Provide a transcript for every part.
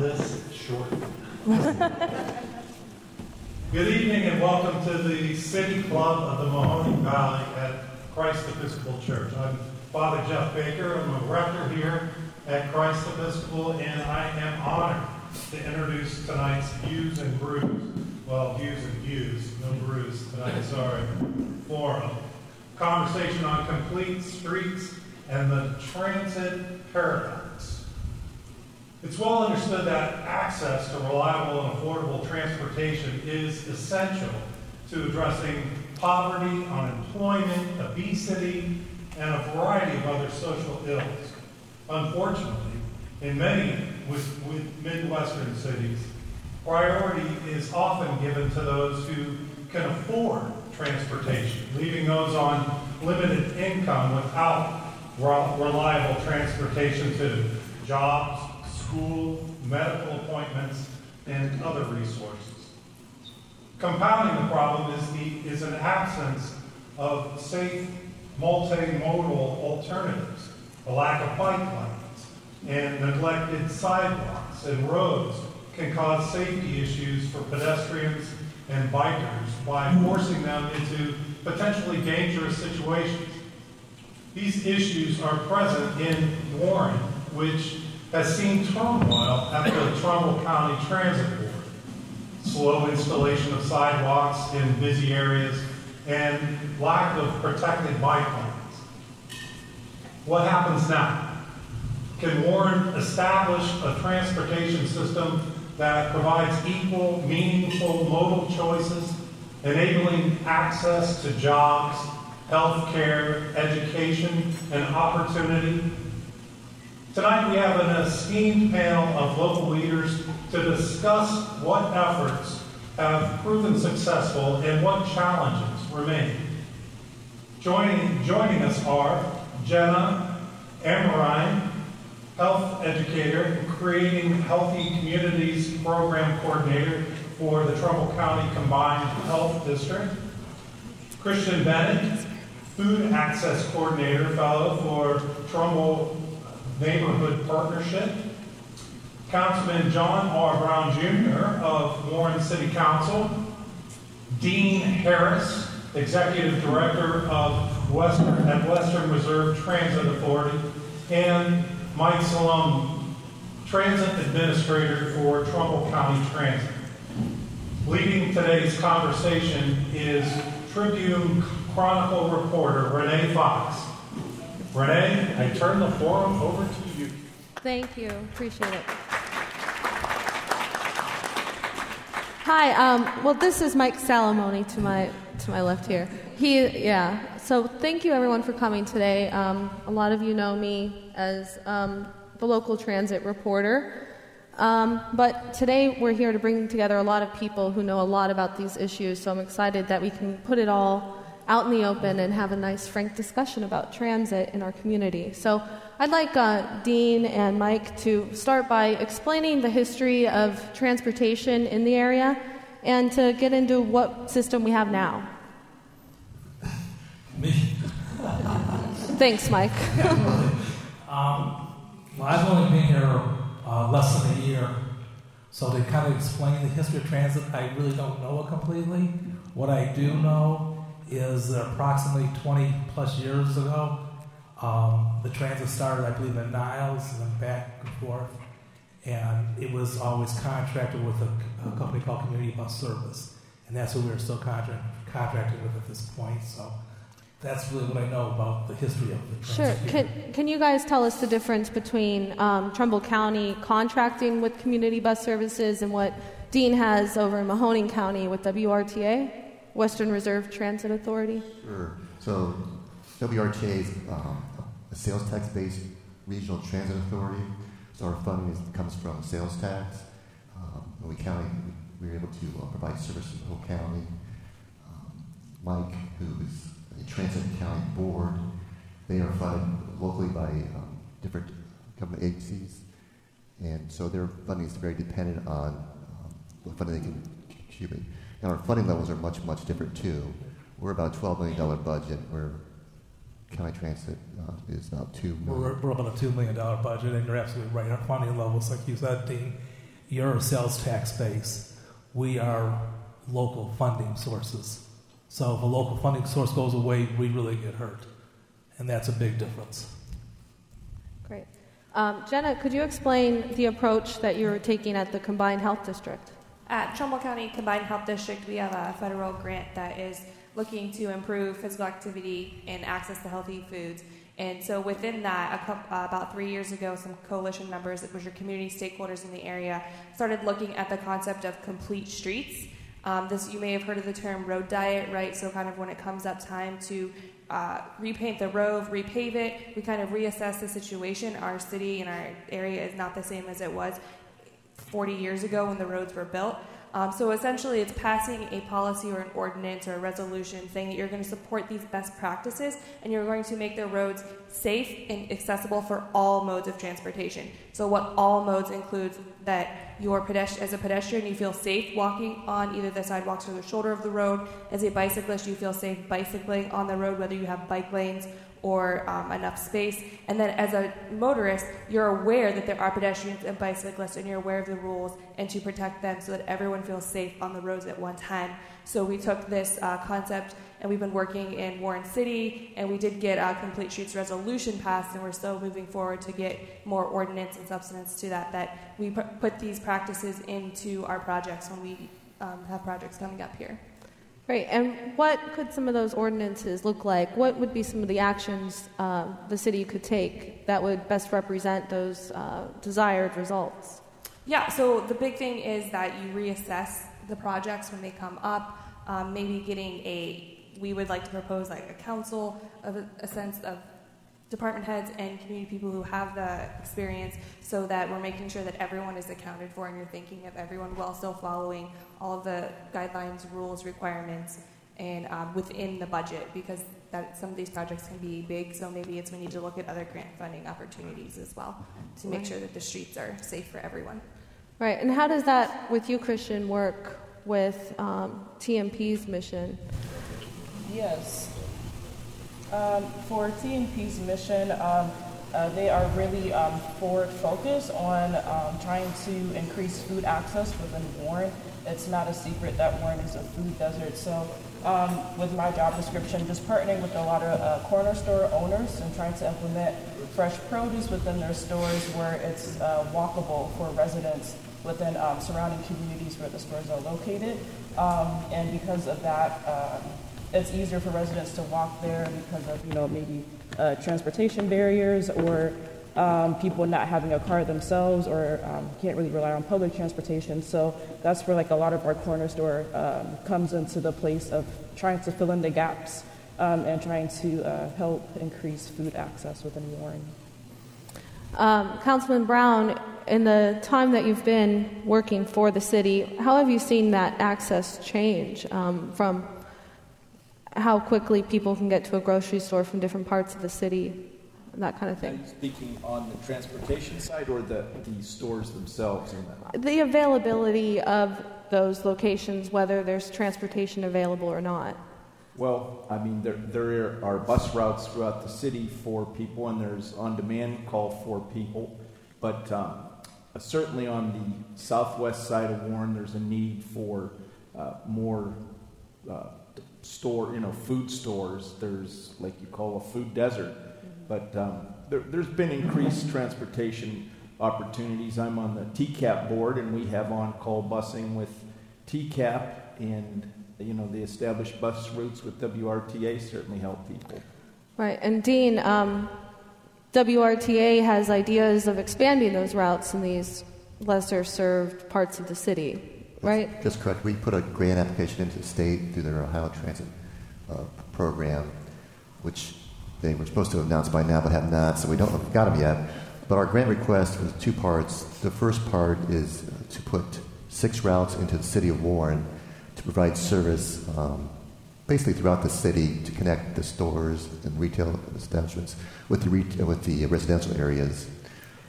this short. Good evening and welcome to the City Club of the Mahoning Valley at Christ Episcopal Church. I'm Father Jeff Baker. I'm a rector here at Christ Episcopal, and I am honored to introduce tonight's Views and Brews. Well, Views and Views, no brews tonight, sorry. Forum. Conversation on complete streets and the transit paradox. It's well understood that access to reliable and affordable transportation is essential to addressing poverty, unemployment, obesity, and a variety of other social ills. Unfortunately, in many with, with Midwestern cities, priority is often given to those who can afford transportation, leaving those on limited income without reliable transportation to jobs, school, medical appointments, and other resources. Compounding the problem is, the, is an absence of safe multimodal alternatives, a lack of bike lanes, and neglected sidewalks and roads can cause safety issues for pedestrians and bikers by forcing them into potentially dangerous situations. These issues are present in Warren, which has seen turmoil at the Trumbull County Transit Board. Slow installation of sidewalks in busy areas and lack of protected bike lanes. What happens now? Can Warren establish a transportation system that provides equal, meaningful modal choices, enabling access to jobs, health care, education, and opportunity Tonight we have an esteemed panel of local leaders to discuss what efforts have proven successful and what challenges remain. Joining, joining us are Jenna Amrine, health educator and creating healthy communities program coordinator for the Trumbull County Combined Health District. Christian Bennett, food access coordinator fellow for Trumbull Neighborhood Partnership. Councilman John R. Brown Jr. of Warren City Council. Dean Harris, Executive Director of Western at Western Reserve Transit Authority. And Mike Salome, Transit Administrator for Trumbull County Transit. Leading today's conversation is Tribune Chronicle reporter Renee Fox. Renee, I turn the forum over to you. Thank you. Appreciate it. Hi. Um, well, this is Mike Salamone to my to my left here. He, yeah. So thank you everyone for coming today. Um, a lot of you know me as um, the local transit reporter. Um, but today we're here to bring together a lot of people who know a lot about these issues. So I'm excited that we can put it all out in the open and have a nice, frank discussion about transit in our community. So I'd like uh, Dean and Mike to start by explaining the history of transportation in the area and to get into what system we have now. Me? Thanks, Mike. um, well, I've only been here uh, less than a year, so to kind of explain the history of transit, I really don't know it completely. What I do know is approximately 20 plus years ago. Um, the transit started, I believe, in Niles and then back and forth. And it was always contracted with a, a company called Community Bus Service. And that's what we are still contract, contracted with at this point. So that's really what I know about the history of the transit. Sure. Can, can you guys tell us the difference between um, Trumbull County contracting with community bus services and what Dean has over in Mahoning County with WRTA? Western Reserve Transit Authority? Sure. So WRTA is um, a sales tax based regional transit authority. So our funding is, comes from sales tax. Um, we county, we were able to uh, provide service to the whole county. Um, Mike, who is the Transit County Board, they are funded locally by um, different government agencies. And so their funding is very dependent on um, what funding they can contribute. And our funding levels are much, much different too. We're about a $12 million budget, where county transit uh, is about $2 million. We're, we're about a $2 million budget, and you're absolutely right. Our funding levels, like you said, Dean, you're a sales tax base. We are local funding sources. So if a local funding source goes away, we really get hurt. And that's a big difference. Great. Um, Jenna, could you explain the approach that you're taking at the Combined Health District? At Trumbull County Combined Health District, we have a federal grant that is looking to improve physical activity and access to healthy foods. And so within that, couple, uh, about three years ago, some coalition members, which are community stakeholders in the area, started looking at the concept of complete streets. Um, this you may have heard of the term road diet, right? So kind of when it comes up time to uh, repaint the road, repave it, we kind of reassess the situation. Our city and our area is not the same as it was 40 years ago when the roads were built. Um, so essentially, it's passing a policy or an ordinance or a resolution saying that you're going to support these best practices and you're going to make the roads safe and accessible for all modes of transportation. So, what all modes includes that you're pedest- as a pedestrian, you feel safe walking on either the sidewalks or the shoulder of the road. As a bicyclist, you feel safe bicycling on the road, whether you have bike lanes or um, enough space. And then as a motorist, you're aware that there are pedestrians and bicyclists and you're aware of the rules and to protect them so that everyone feels safe on the roads at one time. So we took this uh, concept and we've been working in Warren City and we did get a complete streets resolution passed and we're still moving forward to get more ordinance and substance to that, that we put these practices into our projects when we um, have projects coming up here. Great. And what could some of those ordinances look like? What would be some of the actions uh, the city could take that would best represent those uh, desired results? Yeah, so the big thing is that you reassess the projects when they come up. Um, maybe getting a, we would like to propose like a council of a, a sense of department heads and community people who have the experience so that we're making sure that everyone is accounted for and you're thinking of everyone while still following all of the guidelines, rules, requirements, and um, within the budget because that some of these projects can be big. So maybe it's we need to look at other grant funding opportunities as well to make sure that the streets are safe for everyone. Right. And how does that, with you, Christian, work with um, TNP's mission? Yes. Um, for TNP's mission, um, uh, they are really um, forward focused on um, trying to increase food access within Warren. It's not a secret that Warren is a food desert. So, um, with my job description, just partnering with a lot of uh, corner store owners and trying to implement fresh produce within their stores where it's uh, walkable for residents within um, surrounding communities where the stores are located. and because of that, it's easier for residents to walk there because of, you know, maybe uh, transportation barriers or um, people not having a car themselves or um, can't really rely on public transportation. So that's where like a lot of our corner store um, comes into the place of trying to fill in the gaps um, and trying to uh, help increase food access within Warren. Um, Councilman Brown, in the time that you've been working for the city, how have you seen that access change um, from how quickly people can get to a grocery store from different parts of the city, that kind of thing. Speaking on the transportation side or the, the stores themselves? The availability of those locations, whether there's transportation available or not. Well, I mean, there, there are bus routes throughout the city for people, and there's on demand call for people. But um, certainly on the southwest side of Warren, there's a need for uh, more uh, store, you know, food stores. There's like you call a food desert, but um, there, has been increased transportation opportunities. I'm on the TCAP board, and we have on-call busing with TCAP, and you know the established bus routes with WRTA certainly help people. Right, and Dean, um, WRTA has ideas of expanding those routes in these lesser served parts of the city right? That's correct. We put a grant application into the state through their Ohio Transit uh, program, which they were supposed to have announced by now, but have not, so we don't have got them yet. But our grant request was two parts. The first part is to put six routes into the city of Warren to provide service um, basically throughout the city to connect the stores and retail establishments with the, re- with the residential areas.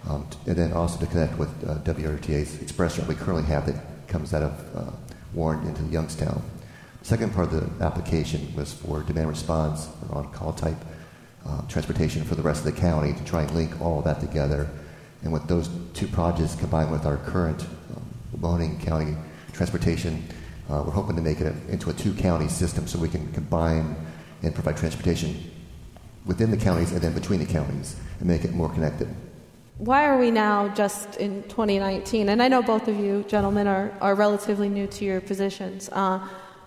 Um, and then also to connect with uh, WRTA's express route we currently have that comes out of uh, Warren into Youngstown. The second part of the application was for demand response or on-call type uh, transportation for the rest of the county to try and link all that together. And with those two projects combined with our current um, County Transportation. Uh, we're hoping to make it into a two-county system so we can combine and provide transportation within the counties and then between the counties and make it more connected. Why are we now just in 2019? And I know both of you gentlemen are, are relatively new to your positions, uh,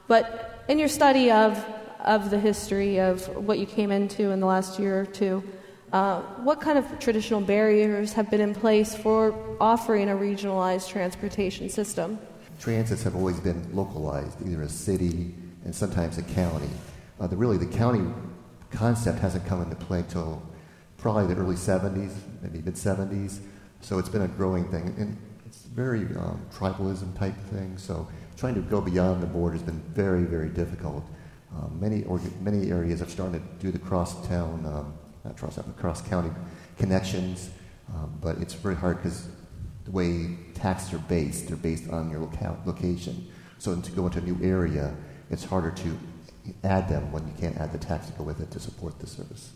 but in your study of, of the history of what you came into in the last year or two, uh, what kind of traditional barriers have been in place for offering a regionalized transportation system? Transits have always been localized, either a city and sometimes a county. Uh, the, really, the county concept hasn't come into play until probably the early 70s, maybe mid 70s. So it's been a growing thing. And it's very um, tribalism type thing. So trying to go beyond the border has been very, very difficult. Um, many, orga- many areas are starting to do the cross town, um, not cross town, cross county connections. Um, but it's very hard because the way taxes are based, they're based on your local- location. So to go into a new area, it's harder to add them when you can't add the tax to go with it to support the service.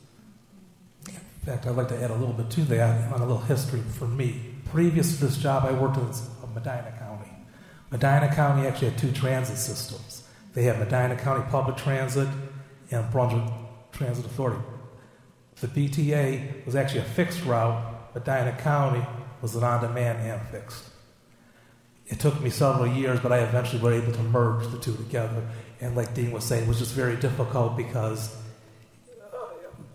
Fact, I'd like to add a little bit to that on a little history for me. Previous to this job, I worked in uh, Medina County. Medina County actually had two transit systems. They had Medina County Public Transit and Brunswick Transit Authority. The BTA was actually a fixed route. Medina County was an on-demand and fixed. It took me several years, but I eventually was able to merge the two together. And like Dean was saying, it was just very difficult because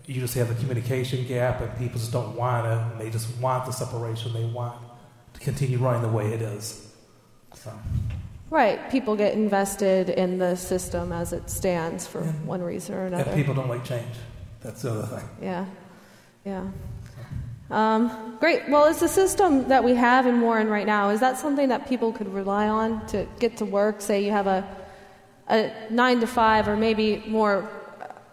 you just have a communication gap, and people just don't want it. And they just want the separation. They want to continue running the way it is. So. Right. People get invested in the system as it stands for one reason or another. And people don't like change. That's the other thing. Yeah, yeah. Um, great. Well, is the system that we have in Warren right now, is that something that people could rely on to get to work? Say you have a, a 9 to 5, or maybe more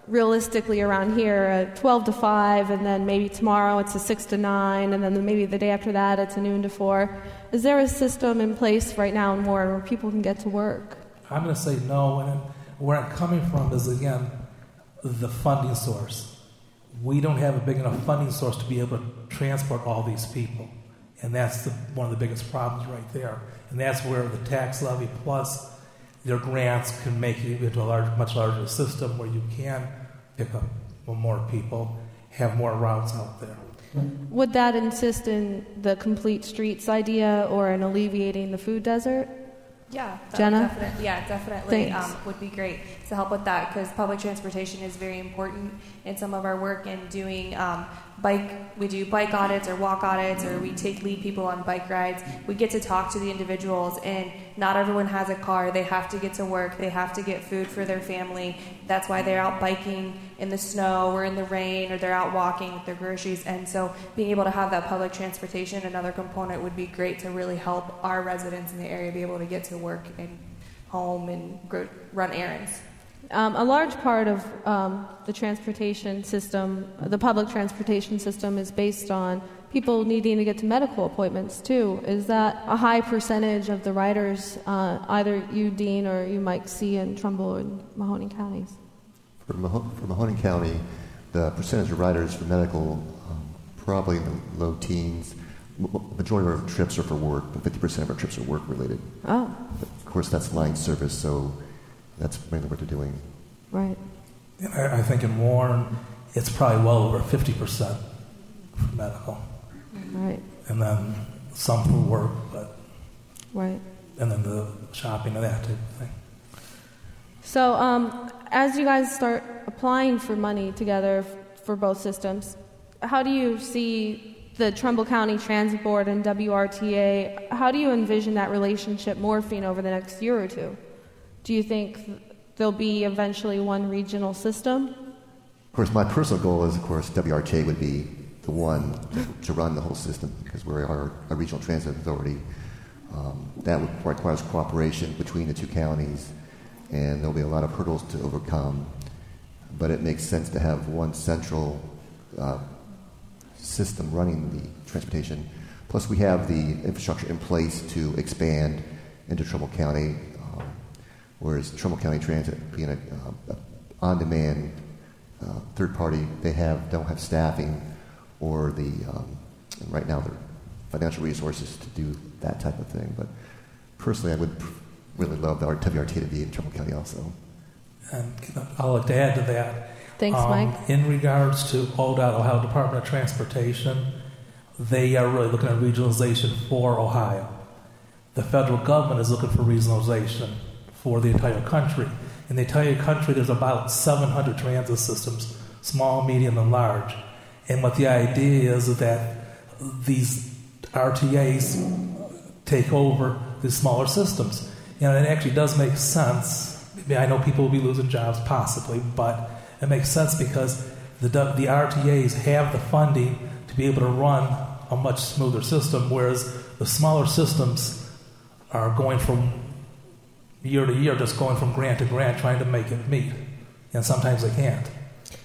realistically around here, a 12 to 5, and then maybe tomorrow it's a 6 to 9, and then maybe the day after that it's a noon to 4. Is there a system in place right now in Warren where people can get to work? I'm going to say no, and where I'm coming from is again the funding source. We don't have a big enough funding source to be able to transport all these people, and that's the, one of the biggest problems right there. And that's where the tax levy plus their grants can make you into a large, much larger system where you can pick up more people, have more routes out there. Would that insist in the complete streets idea or in alleviating the food desert? Yeah, Jenna? would definitely, yeah, definitely um, would be great to help with that because public transportation is very important in some of our work and doing um, bike. We do bike audits or walk audits, or we take lead people on bike rides. We get to talk to the individuals, and not everyone has a car. They have to get to work. They have to get food for their family. That's why they're out biking in the snow or in the rain, or they're out walking with their groceries. And so, being able to have that public transportation, another component, would be great to really help our residents in the area be able to get to work and home and run errands. Um, a large part of um, the transportation system, the public transportation system, is based on people needing to get to medical appointments too. Is that a high percentage of the riders, uh, either you, Dean, or you, Mike, see in Trumbull and Mahoning counties? For, Maho- for Mahoning County, the percentage of riders for medical um, probably in the low teens. M- majority of our trips are for work, but 50% of our trips are work related. Oh, But of course, that's line service, so that's mainly what they're doing. right. And I, I think in Warren, it's probably well over 50% for medical. Right, And then some for work, but, right. and then the shopping and that type of thing. So, um, as you guys start applying for money together f- for both systems, how do you see the Trumbull County Transit Board and WRTA? How do you envision that relationship morphing over the next year or two? Do you think there'll be eventually one regional system? Of course, my personal goal is, of course, WRTA would be the one to, run the whole system because we are a regional transit authority. Um, that requires cooperation between the two counties, and there'll be a lot of hurdles to overcome. But it makes sense to have one central uh, system running the transportation. Plus, we have the infrastructure in place to expand into Trumbull County, whereas Trumbull County Transit being a, uh, a on-demand uh, third party, they have don't have staffing or the um, right now their financial resources to do that type of thing. But personally, I would pr- really love the WRT to be in Trumbull County also. And I'll like to add to that. Thanks, um, Mike. In regards to ODOT, Ohio Department of Transportation, they are really looking at regionalization for Ohio. The federal government is looking for regionalization for the entire country. In the entire country, there's about 700 transit systems, small, medium, and large. And what the idea is that these RTAs take over the smaller systems. And it actually does make sense. I, know people will be losing jobs possibly, but it makes sense because the, the RTAs have the funding to be able to run a much smoother system, whereas the smaller systems are going from year to year, just going from grant to grant, trying to make it meet. And sometimes they can't,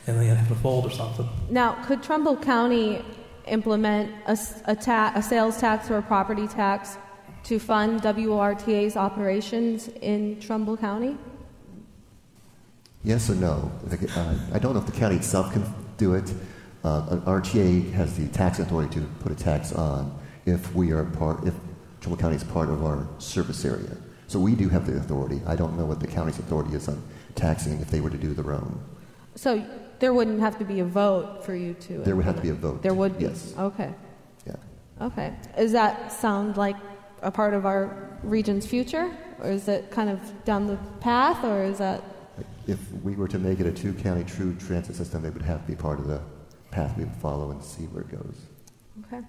and they have to fold or something. Now, could Trumbull County implement a, a, ta- a sales tax or a property tax to fund WRTA's operations in Trumbull County? Yes or no? Uh, I don't know if the county itself can do it. Uh, an RTA has the tax authority to put a tax on if we are part, if Trumbull County is part of our service area. So we do have the authority. I don't know what the county's authority is on taxing if they were to do their own. So there wouldn't have to be a vote for you to. There would have to be a vote. There would be. Yes. Okay. Yeah. Okay. Does that sound like a part of our region's future, or is it kind of down the path, or is that? If we were to make it a two-county true transit system, it would have to be part of the path we would follow and see where it goes. Okay.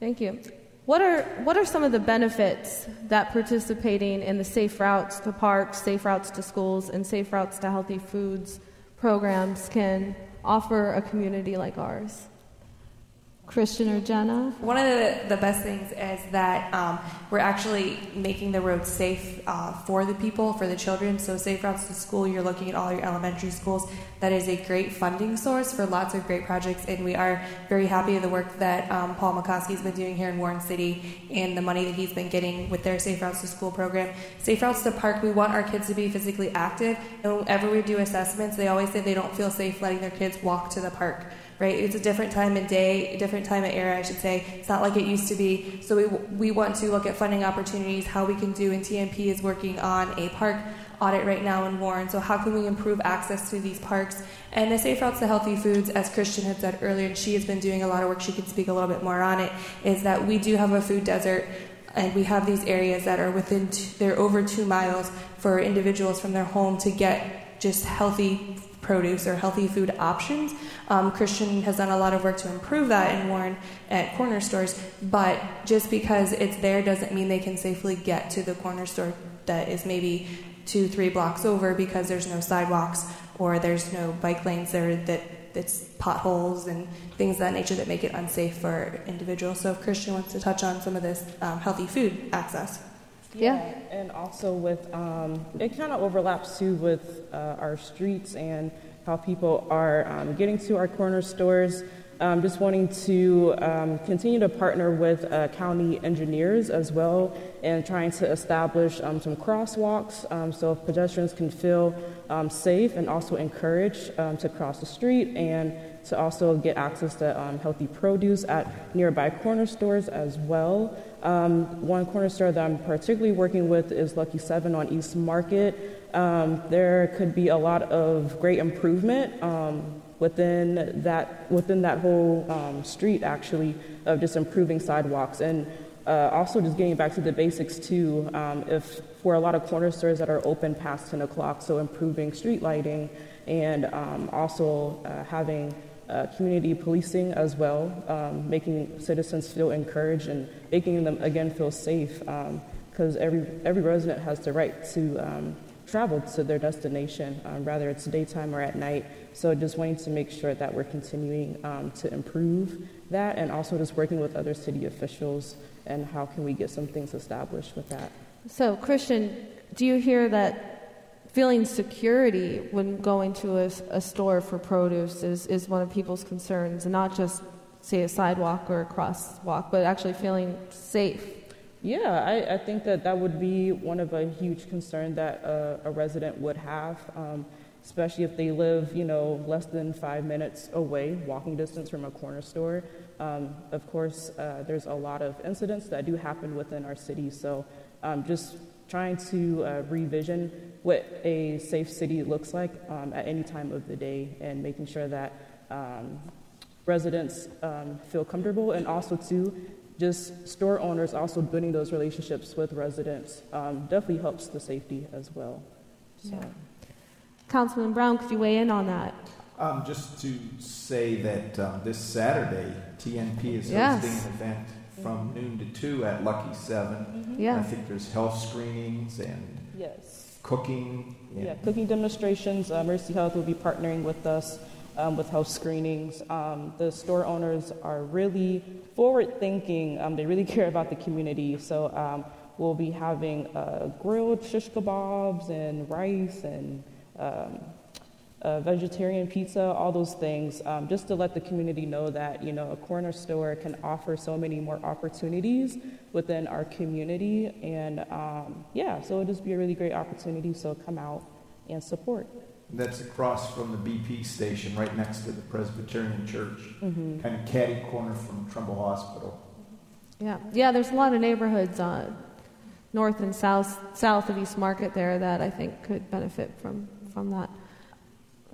Thank you. What are, what are some of the benefits that participating in the Safe Routes to Parks, Safe Routes to Schools, and Safe Routes to Healthy Foods programs can offer a community like ours? Christian or Jenna? One of the, the best things is that um, we're actually making the roads safe uh, for the people, for the children. So, Safe Routes to School, you're looking at all your elementary schools. That is a great funding source for lots of great projects, and we are very happy with the work that um, Paul McCoskey's been doing here in Warren City and the money that he's been getting with their Safe Routes to School program. Safe Routes to Park, we want our kids to be physically active, and whenever we do assessments, they always say they don't feel safe letting their kids walk to the park right? It's a different time of day, a different time of era, I should say. It's not like it used to be. So we, we want to look at funding opportunities, how we can do, and TNP is working on a park audit right now in Warren. So how can we improve access to these parks? And the Safe Routes to Healthy Foods, as Christian had said earlier, and she has been doing a lot of work, she could speak a little bit more on it, is that we do have a food desert and we have these areas that are within, they they're over two miles for individuals from their home to get just healthy produce or healthy food options. Um, Christian has done a lot of work to improve that in Warren at corner stores, but just because it's there doesn't mean they can safely get to the corner store that is maybe two, three blocks over because there's no sidewalks or there's no bike lanes there that it's potholes and things of that nature that make it unsafe for individuals. So if Christian wants to touch on some of this um, healthy food access. Yeah. yeah. And also with, um, it kind of overlaps too with uh, our streets and how people are um, getting to our corner stores. Um, just wanting to um, continue to partner with uh, county engineers as well and trying to establish um, some crosswalks um, so pedestrians can feel safe and also encouraged to cross the street and to also get access to healthy produce at nearby corner stores as well. One corner store that I'm particularly working with is Lucky Seven on East Market. Um, there could be a lot of great improvement um, within that within that whole um, street, actually, of just improving sidewalks and uh, also just getting back to the basics too. Um, if for a lot of corner stores that are open past 10 o'clock, so improving street lighting and um, also uh, having uh, community policing as well, um, making citizens feel encouraged and making them again feel safe because every every resident has the right to travel to their destination, um, whether it's daytime or at night. So just wanting to make sure that we're continuing um, to improve that and also just working with other city officials and how can we get some things established with that. So, Christian, do you hear that feeling security when going to a, a store for produce is, is one of people's concerns, and not just, say, a sidewalk or a crosswalk, but actually feeling safe yeah, I, I, think that that would be one of a huge concern that uh, a resident would have, um, especially if they live, you know, less than five minutes away, walking distance from a corner store. Um, of course, uh, there's a lot of incidents that do happen within our city, so um, just trying to uh, revision what a safe city looks like um, at any time of the day and making sure that um, residents um, feel comfortable and also too just store owners also building those relationships with residents um, definitely helps the safety as well so. Yeah. Councilman Brown, could you weigh in on that? Um, just to say that um, this Saturday, TNP is Yes. hosting an event from noon to two at Lucky 7 I Yeah. think there's health screenings and yes cooking. And Yeah, cooking demonstrations. Uh, Mercy Health will be partnering with us um, with health screenings. Um, the store owners are really forward thinking. Um, they really care about the community. So um, we'll be having uh, grilled shish kebabs and rice and um, uh, vegetarian pizza, all those things, um, just to let the community know that you know a corner store can offer so many more opportunities within our community, and um, yeah, so it'll just be a really great opportunity. So come out and support. That's across from the BP station, right next to the Presbyterian Church, Mm-hmm. kind of catty corner from Trumbull Hospital. Yeah, yeah. There's a lot of neighborhoods uh, north and south south of East Market there that I think could benefit from from that.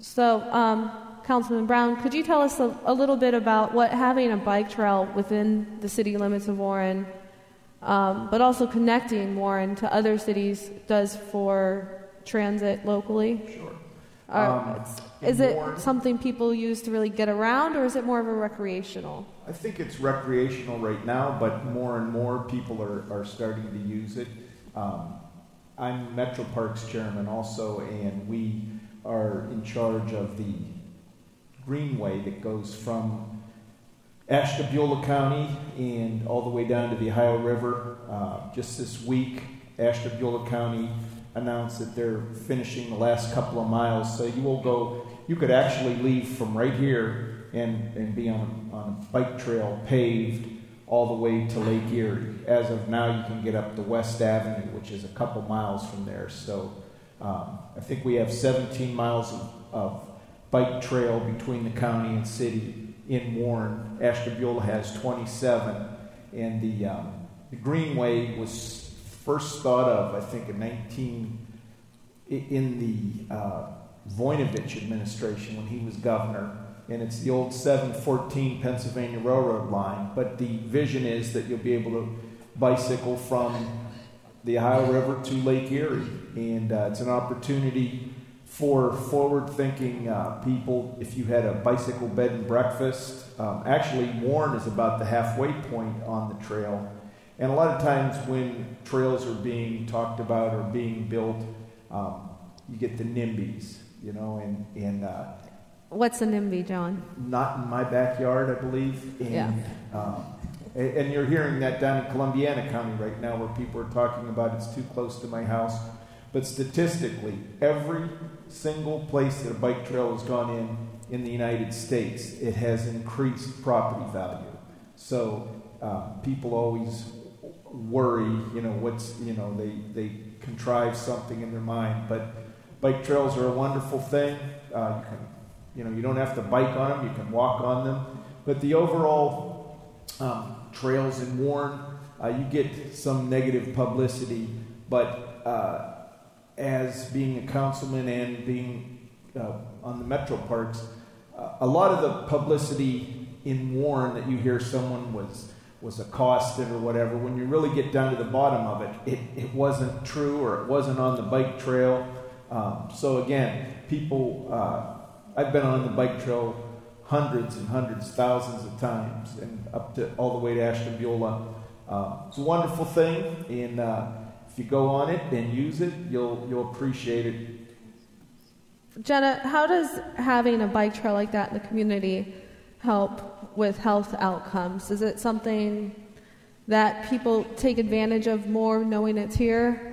So, um, Councilman Brown, could you tell us a, a little bit about what having a bike trail within the city limits of Warren, um, but also connecting Warren to other cities, does for transit locally? Sure. Um, is it Warren- something people use to really get around, or is it more of a recreational? I think it's recreational right now, but more and more people are, are starting to use it. Um, I'm Metro Parks chairman also, and we are in charge of the greenway that goes from Ashtabula County and all the way down to the Ohio River. Uh, just this week, Ashtabula County announced that they're finishing the last couple of miles. So you will go, you could actually leave from right here and, and be on, on a bike trail paved all the way to Lake Erie. As of now, you can get up to West Avenue, which is a couple miles from there. So um, I think we have 17 miles of, of bike trail between the county and city in Warren. Ashtabula has 27, and the, um, the Greenway was first thought of, I think, in 19 in the uh, Voinovich administration when he was governor, and it's the old 714 Pennsylvania Railroad line. But the vision is that you'll be able to bicycle from the Ohio River to Lake Erie, and uh, it's an opportunity for forward-thinking uh, people. If you had a bicycle bed and breakfast, um, actually Warren is about the halfway point on the trail, and a lot of times when trails are being talked about or being built, um, you get the NIMBYs, you know, and and uh, What's a NIMBY, John? not in my backyard, I believe. And, Yeah. Um, and, and you're hearing that down in Columbiana County right now, where people are talking about it's too close to my house. But statistically, every single place that a bike trail has gone in in the United States, it has increased property value. So um, people always worry, you know, what's, you know, they, they contrive something in their mind. But bike trails are a wonderful thing. Uh, you can you know, you don't have to bike on them, you can walk on them. But the overall um, trails in Warren, uh, you get some negative publicity. But uh, as being a councilman and being uh, on the Metro Parks, uh, a lot of the publicity in Warren that you hear someone was was accosted or whatever, when you really get down to the bottom of it, it, it wasn't true or it wasn't on the bike trail. Um, so again, people, uh, I've been on the bike trail hundreds and hundreds, thousands of times, and up to all the way to Ashtabula. Um, it's a wonderful thing, and uh, if you go on it and use it, you'll you'll appreciate it. Jenna, how does having a bike trail like that in the community help with health outcomes? Is it something that people take advantage of more knowing it's here?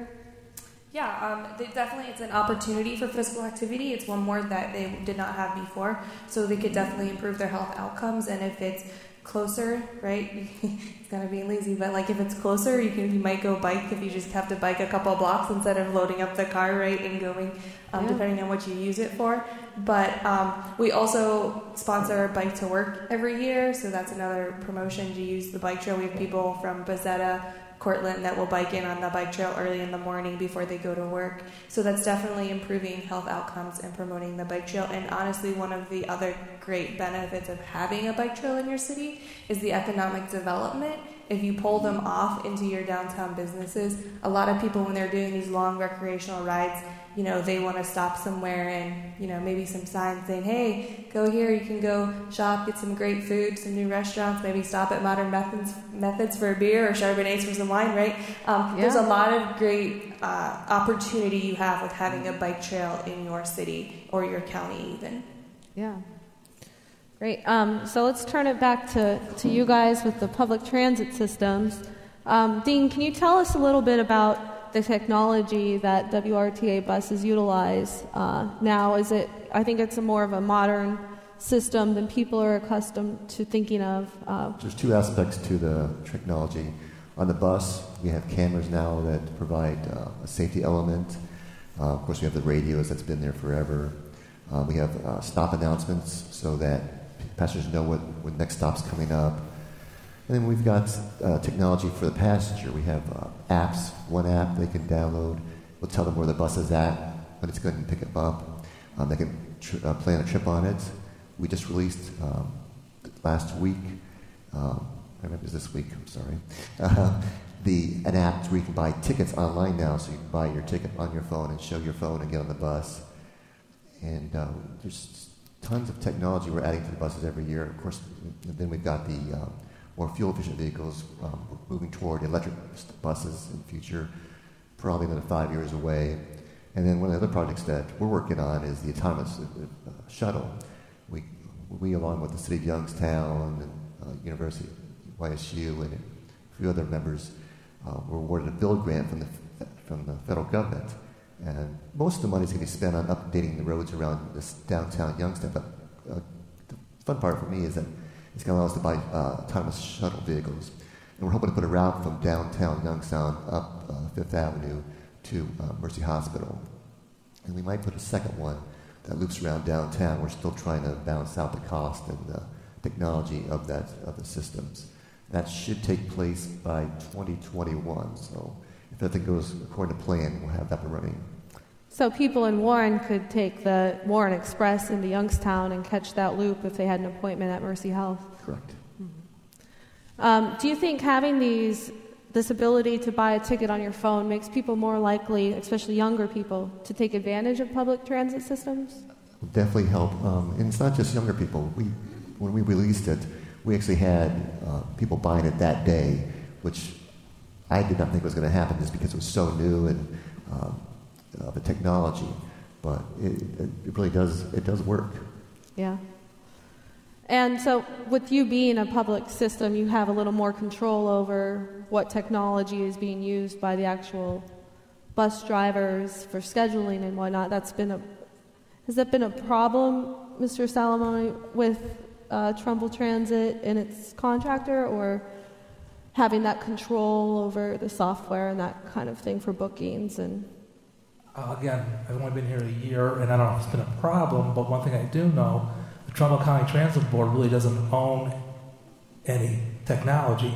Yeah, um, they, definitely it's an opportunity for physical activity. It's one more that they did not have before, so they could definitely improve their health outcomes. And if it's closer, right, it's gonna be lazy, but like if it's closer, you can you might go bike if you just have to bike a couple blocks instead of loading up the car, right, and going, um, Yeah. depending on what you use it for. But um, we also sponsor Bike to Work every year, so that's another promotion to use the bike trail. We have people from Bezetta Cortland that will bike in on the bike trail early in the morning before they go to work. So that's definitely improving health outcomes and promoting the bike trail. And honestly, one of the other great benefits of having a bike trail in your city is the economic development. If you pull them off into your downtown businesses, a lot of people, when they're doing these long recreational rides, you know, they want to stop somewhere and, you know, maybe some signs saying, hey, go here, you can go shop, get some great food, some new restaurants, maybe stop at Modern Methods, methods for a beer or Chardonnays for some wine, right? Um, Yeah. There's a lot of great uh, opportunity you have with having a bike trail in your city or your county, even. Yeah. Great. Um, so let's turn it back to, to you guys with the public transit systems. Um, Dean, can you tell us a little bit about the technology that WRTA buses utilize uh, now? Is it? I think it's a more of a modern system than people are accustomed to thinking of. Uh, There's two aspects to the technology. On the bus, we have cameras now that provide uh, a safety element. Uh, of course, we have the radios that's been there forever. Uh, we have uh, stop announcements so that passengers know what, when next stop's coming up. And then we've got uh, technology for the passenger. We have uh, apps, one app they can download. We'll tell them where the bus is at, when it's going to pick them up. Um, they can tr- uh, plan a trip on it. We just released um, last week, um, I remember was this week, I'm sorry, uh, the, an app where you can buy tickets online now, so you can buy your ticket on your phone and show your phone and get on the bus. And uh, there's tons of technology we're adding to the buses every year. Of course, then we've got the um, more fuel efficient vehicles um, moving toward electric buses in the future, probably another five years away. And then one of the other projects that we're working on is the autonomous uh, shuttle. We, we, along with the City of Youngstown and uh, University YSU and a few other members, uh, were awarded a build grant from the, from the federal government. And most of the money is going to be spent on updating the roads around this downtown Youngstown. But uh, the fun part for me is that it's going to allow us to buy uh, autonomous shuttle vehicles. And we're hoping to put a route from downtown Youngstown up uh, Fifth Avenue to uh, Mercy Hospital. And we might put a second one that loops around downtown. We're still trying to balance out the cost and the technology of that of the systems. That should take place by 2021. So if everything goes according to plan, we'll have that running. So people in Warren could take the Warren Express into Youngstown and catch that loop if they had an appointment at Mercy Health. Correct. Um, do you think having these this ability to buy a ticket on your phone makes people more likely, especially younger people, to take advantage of public transit systems? Definitely help. Um, and it's not just younger people. We, when we released it, we actually had uh, people buying it that day, which I did not think was going to happen just because it was so new and um, uh, the technology. But it, it, it really does it does work. Yeah. And so, with you being a public system, you have a little more control over what technology is being used by the actual bus drivers for scheduling and whatnot. That's been a has that been a problem, Mr. Salamone, with uh, Trumbull Transit and its contractor, or having that control over the software and that kind of thing for bookings and Uh, again, I've only been here a year, and I don't know if it's been a problem, but one thing I do know, the Trumbull County Transit Board really doesn't own any technology.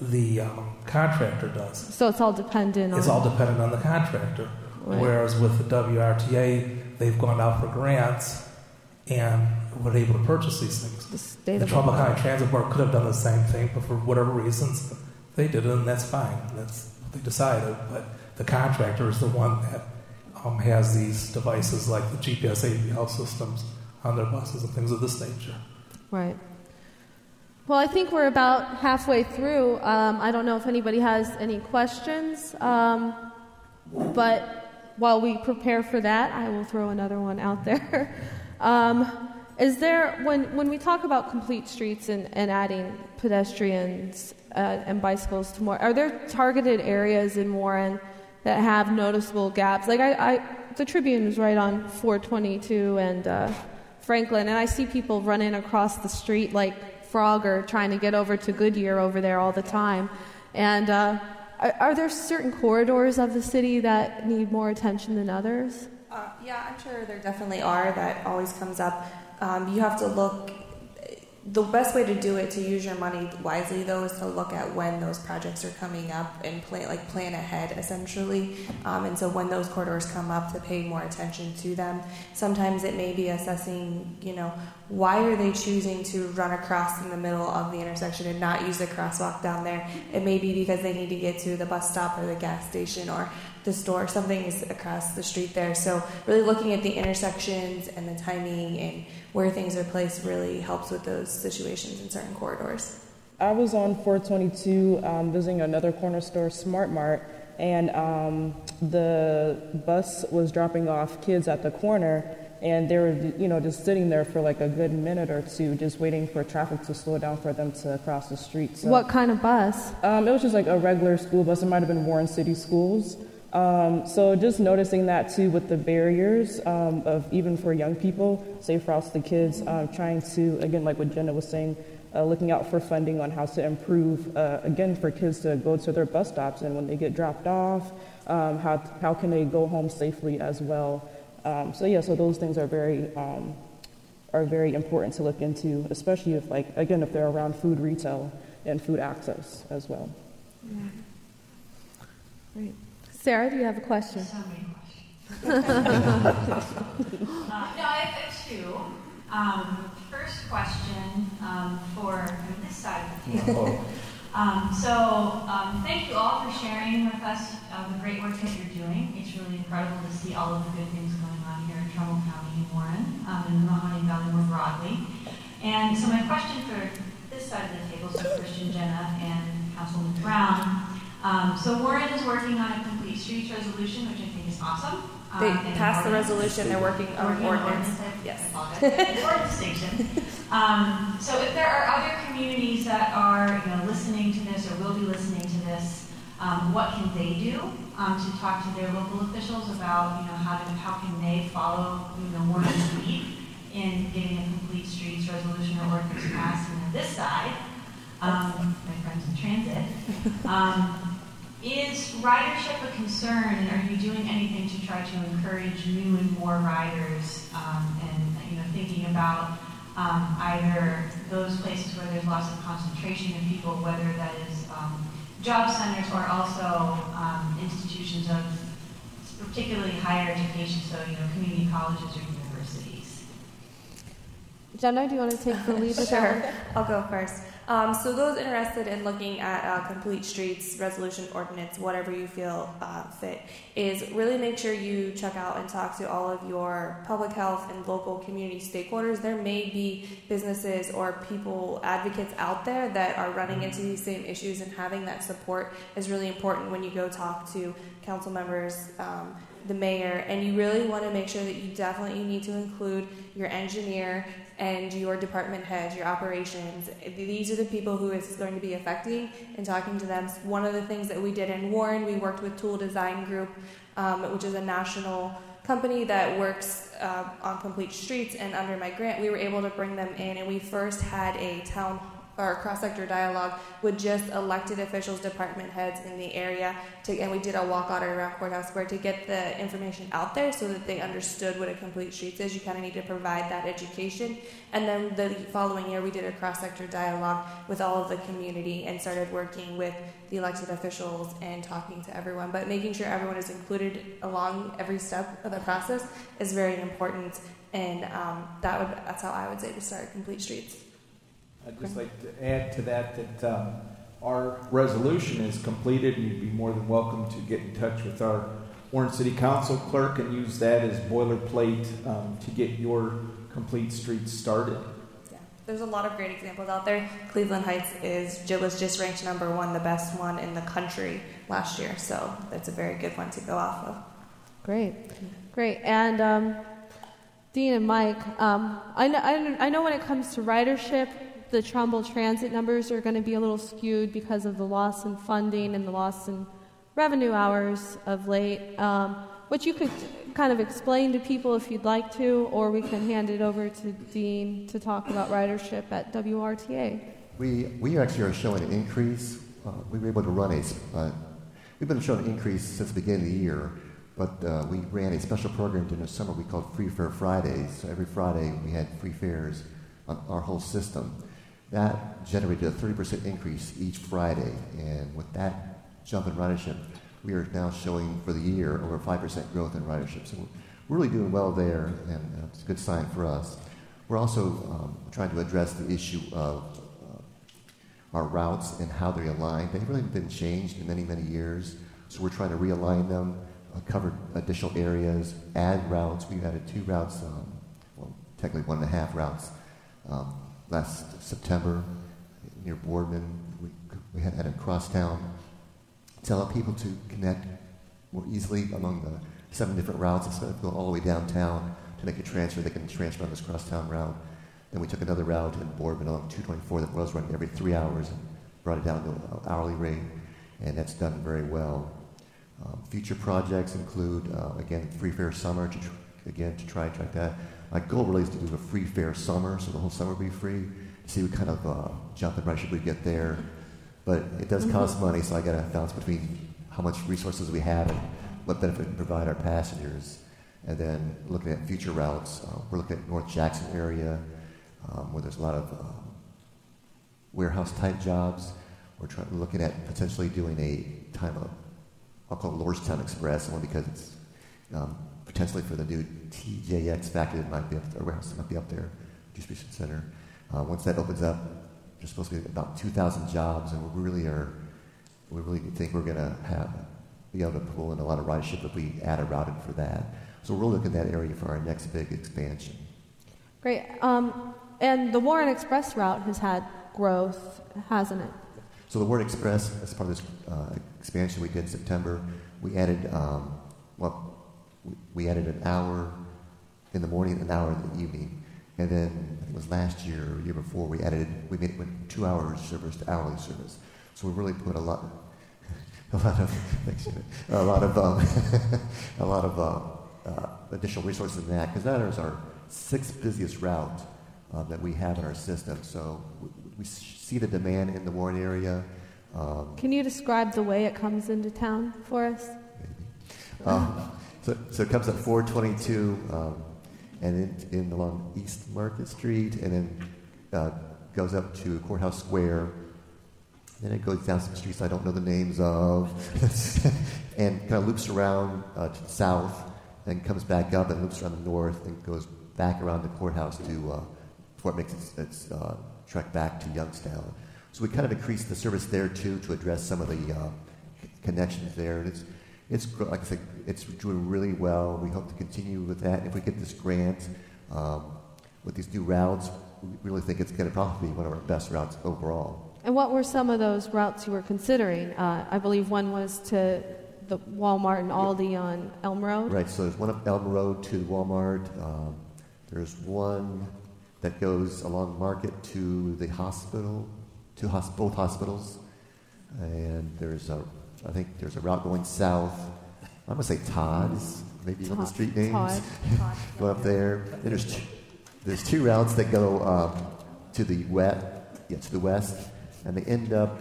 The um, contractor does. so it's all dependent on. It's all dependent on the contractor. Right. Whereas with the WRTA, they've gone out for grants and were able to purchase these things. the state The Trumbull County Transit Board could have done the same thing, but for whatever reasons, they did it, and that's fine. That's what they decided. But the contractor is the one that um, has these devices like the GPS AVL systems on their buses and things of this nature. Right. Well, I think we're about halfway through. Um, I don't know if anybody has any questions, um, but while we prepare for that, I will throw another one out there. um, is there, when, when we talk about complete streets and, and adding pedestrians uh, and bicycles to more, are there targeted areas in Warren that have noticeable gaps? Like, I, I the Tribune is right on 422 and uh, Franklin, and I see people running across the street like Frogger trying to get over to Goodyear over there all the time. And uh, are, are there certain corridors of the city that need more attention than others? Uh, yeah, I'm sure there definitely are. That always comes up. Um, you have to look. The best way to do it to use your money wisely though is to look at when those projects are coming up and plan like plan ahead essentially. Um, and so when those corridors come up to pay more attention to them. Sometimes it may be assessing you know why are they choosing to run across in the middle of the intersection and not use the crosswalk down there? It may be because they need to get to the bus stop or the gas station or the store. Something is across the street there. So really looking at the intersections and the timing and where things are placed really helps with those situations in certain corridors. I was on 422 um, visiting another corner store, Smart Mart, and um, the bus was dropping off kids at the corner, and they were, you know, just sitting there for like a good minute or two, just waiting for traffic to slow down for them to cross the street. So, what kind of bus? Um, it was just like a regular school bus. It might have been Warren City Schools. Um, so just noticing that too with the barriers um, of even for young people, safe routes to kids, um, trying to again like what Jenna was saying, uh, looking out for funding on how to improve uh, again for kids to go to their bus stops and when they get dropped off, um, how how can they go home safely as well. Um, so yeah, so those things are very um, are very important to look into, especially if like again if they're around food retail and food access as well. Yeah. Great. Sarah, do you have a question? So many questions. uh, no, I have two. Um, first question um, for this side of the table. Um, so, um, thank you all for sharing with us uh, the great work that you're doing. It's really incredible to see all of the good things going on here in Trumbull County and Warren, um, and the Mahoning Valley more broadly. And so, my question for this side of the table, so Christian Jenna and Councilman Brown. Um, so Warren is working on a complete streets resolution, which I think is awesome. Um, they passed the resolution. They're working on working ordinance. ordinance. Yes. Important distinction. Um, so if there are other communities that are you know, listening to this or will be listening to this, um, what can they do um, to talk to their local officials about you know how to how can they follow you know Warren's lead in getting a complete streets resolution or ordinance passed? And on this side, um, my friends in transit. Is ridership a concern, and are you doing anything to try to encourage new and more riders? Um, and you know, thinking about um, either those places where there's lots of concentration of people, whether that is um, job centers or also um, institutions of particularly higher education, so you know, community colleges or universities. Jenna, do you want to take the lead? sure, I'll go first. Um, so those interested in looking at uh, complete streets resolution ordinance, whatever you feel uh, fit, is really make sure you check out and talk to all of your public health and local community stakeholders. There may be businesses or people advocates out there that are running into these same issues, and having that support is really important when you go talk to council members. Um, the mayor, and you really want to make sure that you definitely need to include your engineer, and your department heads, your operations. These are the people who it's going to be affecting and talking to them. One of the things that we did in Warren, we worked with Toole Design Group, um, which is a national company that works uh, on complete streets. And under my grant, we were able to bring them in, and we first had a town or cross-sector dialogue with just elected officials, department heads in the area, to, and we did a walkout around Courthouse Square to get the information out there so that they understood what a complete streets is. You kind of need to provide that education. And then the following year, we did a cross-sector dialogue with all of the community and started working with the elected officials and talking to everyone. But making sure everyone is included along every step of the process is very important. And um, that would that's how I would say to start complete streets. I'd just like to add to that that um, our resolution is completed, and you'd be more than welcome to get in touch with our Warren City Council clerk and use that as boilerplate um, to get your complete streets started. Yeah, there's a lot of great examples out there. Cleveland Heights is was just ranked number one, the best one in the country last year, so that's a very good one to go off of. Great, great, and. Um, Dean and Mike, um, I, know, I know when it comes to ridership, the Trumbull transit numbers are going to be a little skewed because of the loss in funding and the loss in revenue hours of late. Um, what you could kind of explain to people if you'd like to, or we can hand it over to Dean to talk about ridership at WRTA. We, we actually are showing an increase. Uh, we were able to run a, uh, we've been showing an increase since the beginning of the year, but uh, we ran a special program during the summer we called Free Fare Fridays. So every Friday we had free fares on our whole system. That generated a 30% increase each Friday. And with that jump in ridership, we are now showing for the year over 5% growth in ridership. So we're really doing well there, and it's a good sign for us. We're also um, trying to address the issue of uh, our routes and how they align. They've really been changed in many, many years. So we're trying to realign them, uh, cover additional areas, add routes. We've added two routes, um, well, technically one and a half routes um, last September near Boardman. We, we had added crosstown to allow people to connect more easily among the seven different routes instead of going all the way downtown to make a transfer. They can transfer on this crosstown route. Then we took another route in Boardman along 224 that was running every three hours and brought it down to an hourly rate, and that's done very well. Um, future projects include, uh, again, free Fare summer, to tr- again, to try and track that. My goal really is to do a free fare summer, so the whole summer be free. See what kind of uh, jump in price we get there. But it does cost money, so I got to balance between how much resources we have and what benefit we can provide our passengers. And then looking at future routes, uh, we're looking at North Jackson area, um, where there's a lot of um, warehouse type jobs. We're trying, looking at potentially doing a time of, I'll call it Lordstown Express, only because it's um, potentially for the new TJX factory that might be up there, warehouse that might be up there, distribution center. Uh, once that opens up, there's supposed to be about 2,000 jobs, and we really are, we really think we're going to have be able to pull in a lot of ridership if we add a routing for that. So we're looking at that area for our next big expansion. Great. Um, and the Warren Express route has had growth, hasn't it? So the Warren Express, as part of this uh, expansion we did in September, we added, um, well, we, we added an hour in the morning, an hour in the evening. And then I think it was last year or year before we added we made it from two hours service to hourly service. So we really put a lot, a lot of thanks, a lot of um, a lot of uh, uh, additional resources in that because that is our sixth busiest route uh, that we have in our system. So we, we see the demand in the Warren area. Um, Can you describe the way it comes into town for us? um, so, so it comes at 422 um, and in, in along East Market Street, and then uh, goes up to Courthouse Square. Then it goes down some streets I don't know the names of, and kind of loops around uh, to the south, and comes back up and loops around the north, and goes back around the courthouse to uh, before it makes its, its uh, trek back to Youngstown. So we kind of increased the service there too to address some of the uh, connections there. And it's it's like I said, it's doing really well. We hope to continue with that. If we get this grant um, with these new routes, we really think it's going to probably be one of our best routes overall. And what were some of those routes you were considering? Uh, I believe one was to the Walmart and Aldi on Elm Road. Right. So there's one up Elm Road to Walmart. Um, there's one that goes along Market to the hospital, to hos- both hospitals, and there's a, I think there's a route going south. I'm gonna say Tod's, maybe you know the street names. Tod. go up there. Then there's two, there's two routes that go um, to the west, yeah, to the west, and they end up.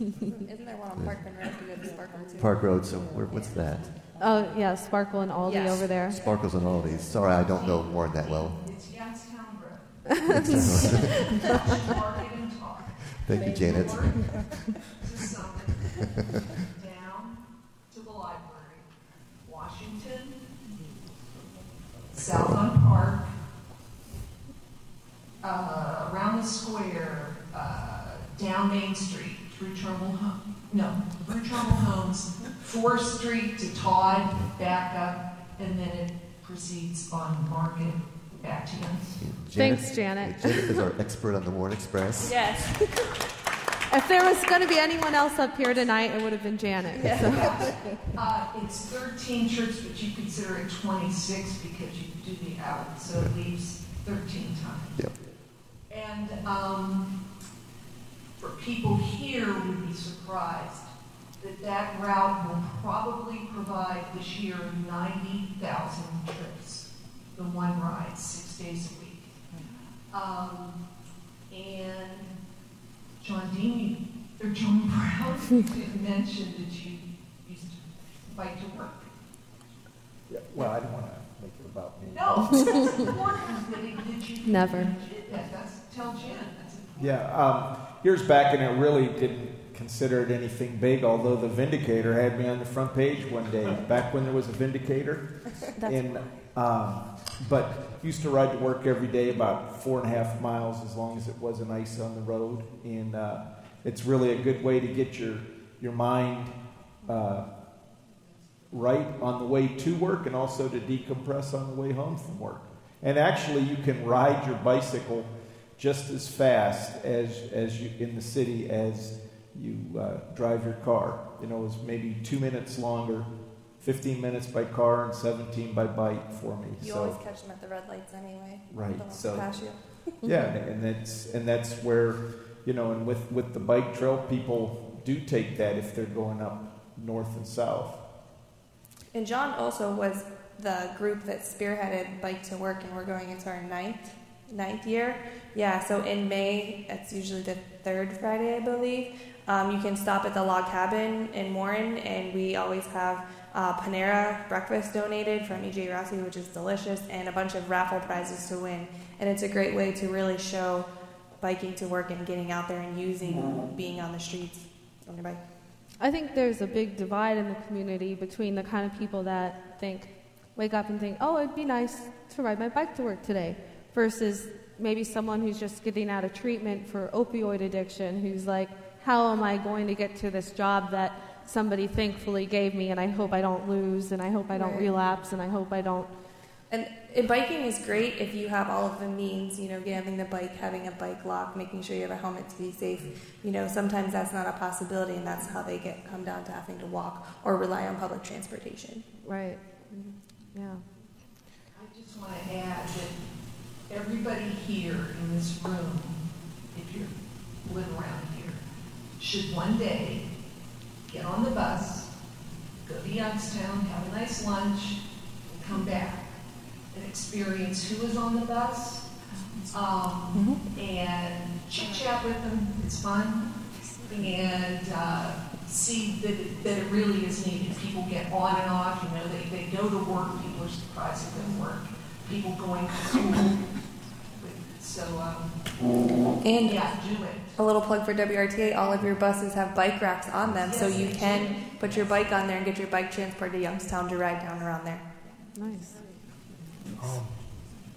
Isn't there one on Parkman Road to go to Sparkle too? Park Road. So where, what's that? Oh, yeah, Sparkle and Aldi Yes. over there. Sparkles and Aldi. Sorry, I don't know Warren that well. It's Youngstown Road. Thank you, Janet. Down to the library, Washington, south on Park, uh, around the square, uh, down Main Street through Trumbull Home, no, through Trumbull Homes, Fourth Street to Tod, back up, and then it proceeds on Market back to Youngstown. Thanks, Janet. Janet is our expert on the Warren Express. Yes. If there was going to be anyone else up here tonight, it would have been Janet. So. Uh, it's 13 trips, but you consider it 26 because you do the out, so it leaves 13 times. Yep. And um, for people here would be surprised that that route will probably provide this year 90,000 trips, the one ride, six days a week. Um, and John Dean, or John Brown, did mention that you used to bike to work. Yeah, well, I don't want to make it about me. No, that's important that he- that you. Never. Yeah, that's, tell Jen, that's. Yeah, um, years back, and I really didn't consider it anything big, although the Vindicator had me on the front page one day, back when there was a Vindicator. That's And, um, but used to ride to work every day, about four and a half miles, as long as it wasn't ice on the road. And uh, it's really a good way to get your your mind uh, right on the way to work, and also to decompress on the way home from work. And actually, you can ride your bicycle just as fast as as you in the city as you uh, drive your car. You know, it's maybe two minutes longer 15 minutes by car and 17 by bike for me. You so, always catch them at the red lights anyway. Right, so- yeah, and that's and that's where you know, and with with the bike trail, people do take that if they're going up north and south. And John also was the group that spearheaded Bike to Work, and we're going into our ninth ninth year. Yeah, so in May, it's usually the third Friday, I believe. Um, you can stop at the log cabin in Warren, and we always have uh, Panera breakfast donated from EJ Rossi, which is delicious, and a bunch of raffle prizes to win. And it's a great way to really show biking to work and getting out there and using being on the streets on your bike. I think there's a big divide in the community between the kind of people that think, wake up and think, oh, it'd be nice to ride my bike to work today, versus maybe someone who's just getting out of treatment for opioid addiction, who's like, how am I going to get to this job that somebody thankfully gave me, and I hope I don't lose, and I hope I don't Right. relapse, and I hope I don't. And, and biking is great if you have all of the means, you know, having the bike, having a bike lock, making sure you have a helmet to be safe. You know, sometimes that's not a possibility, and that's how they get come down to having to walk or rely on public transportation. Right. Mm-hmm. Yeah. I just want to add that everybody here in this room, if you live around here, should one day get on the bus, go to Youngstown, have a nice lunch, and come back and experience who is on the bus, um, and chit chat with them. It's fun, and uh, see that it, that it really is needed. People get on and off. You know, they, they go to work. People are surprised at their work. People going to school. So, um, And yeah, do it. A little plug for WRTA: all of your buses have bike racks on them, so you they can put your bike on there and get your bike transported to Youngstown to ride down around there. Nice. Um,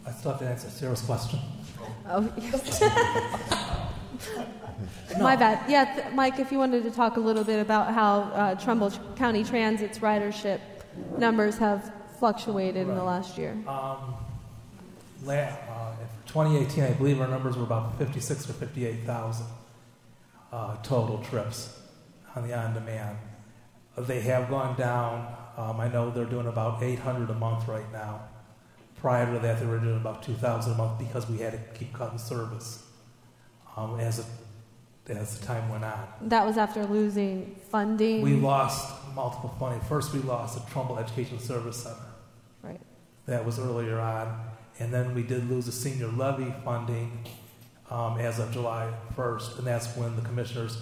I still have to answer Sarah's question. Oh, My bad. Yeah, th- Mike, if you wanted to talk a little bit about how uh, Trumbull County Transit's ridership numbers have fluctuated in the last year. Um, la- in 2018, I believe our numbers were about 56 or 58,000 uh, total trips on the on-demand. Uh, They have gone down. Um, I know they're doing about 800 a month right now. Prior to that, they were doing about 2,000 a month because we had to keep cutting service um, as, it, as the time went on. That was after losing funding. We lost multiple funding. First, we lost the Trumbull Education Service Center. Right. That was earlier on. And then we did lose the senior levy funding um, as of July 1st, and that's when the commissioners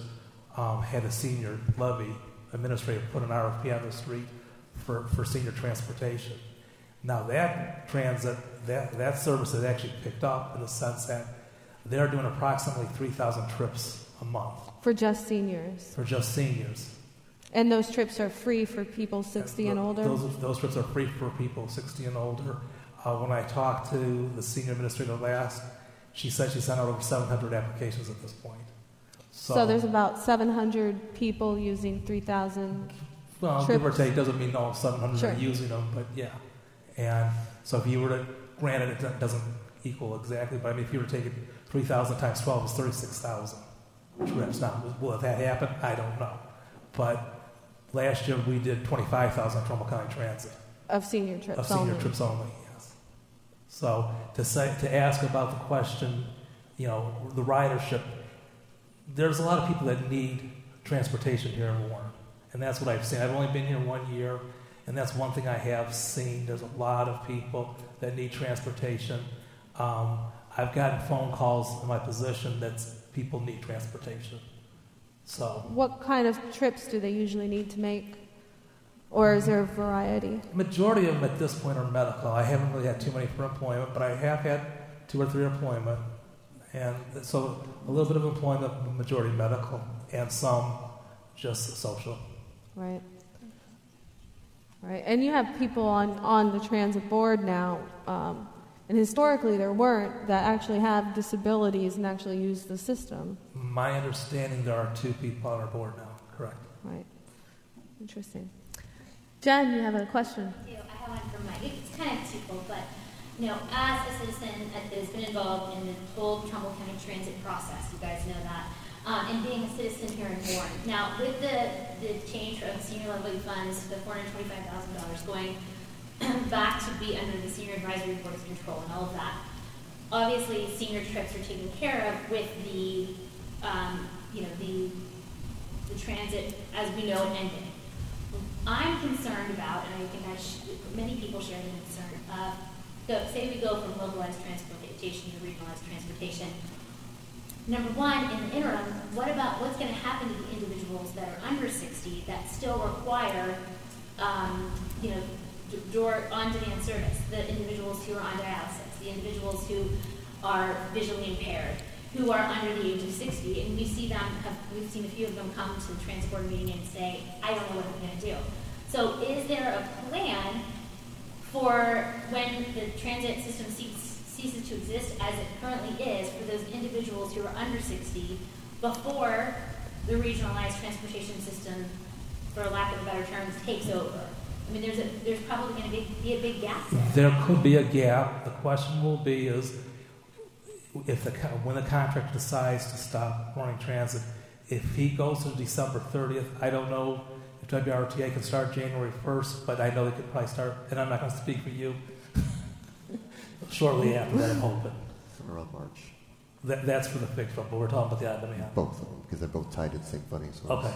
um, had a senior levy administrator put an RFP on the street for, for senior transportation. Now, that transit, that, that service has actually picked up in the sense that they're doing approximately 3,000 trips a month For just seniors. for just seniors. And those trips are free for people 60 and older? Those, those trips are free for people 60 and older. Uh, when I talked to the senior administrator last, she said she sent out over 700 applications at this point. so, there's about 700 people using 3,000. well, give or trips. take, doesn't mean all 700 Sure. are using them, but yeah. And so if you were to, granted, it do- doesn't equal exactly, but I mean, if you were to take it 3,000 times 12 is 36,000 trips. Now, will that happen? I don't know. But last year we did 25,000 on Trumbull County Transit. Of senior trips Of senior only. trips only. So to say, to ask about the question, you know, the ridership, there's a lot of people that need transportation here in Warren. And that's what I've seen. I've only been here one year, and that's one thing I have seen. There's a lot of people that need transportation. Um, I've gotten phone calls in my position that people need transportation. So What kind of trips do they usually need to make? Or is there a variety? Majority of them at this point are medical. I haven't really had too many for employment, but I have had two or three employment, and so a little bit of employment, majority medical, and some just social. Right. Right, and you have people on, on the transit board now, um, and historically there weren't, that actually have disabilities and actually use the system. My understanding, there are two people on our board now. Correct. Right. Interesting. Jen, you have a question? I have one for Mike. It's kind of twofold, but you know, as a citizen that has been involved in the whole Trumbull County transit process, you guys know that um, and being a citizen here in Warren. Now, with the, the change of senior level funds, to the $425,000 going back to be under the Senior Advisory Board's control and all of that, obviously senior trips are taken care of with the, um, you know, the, the transit as we know it ended. I'm concerned about, and I think I many people share the concern, so say we go from localized transportation to regionalized transportation Number one, in the interim, what about what's going to happen to the individuals that are under 60 that still require, um, you know, door on-demand service? The individuals who are on dialysis, the individuals who are visually impaired, who are under the age of 60, and we see them. Have, we've seen a few of them come to the transport meeting and say, "I don't know what I'm going to do." So, is there a plan for when the transit system ceases to exist as it currently is for those individuals who are under 60 before the regionalized transportation system, for lack of a better term, takes over. I mean, there's, a, there's probably going to be, be a big gap there. There could be a gap. The question will be is if the when the contractor decides to stop running transit, if he goes to December 30th, I don't know if WRTA can start January 1st, but I know they could probably start, and I'm not going to speak for you, shortly after that, I'm hoping. Around March. That, that's for the fixed one, but we're talking about the on demand. Both of them, because they're both tied to the same funding source. Okay.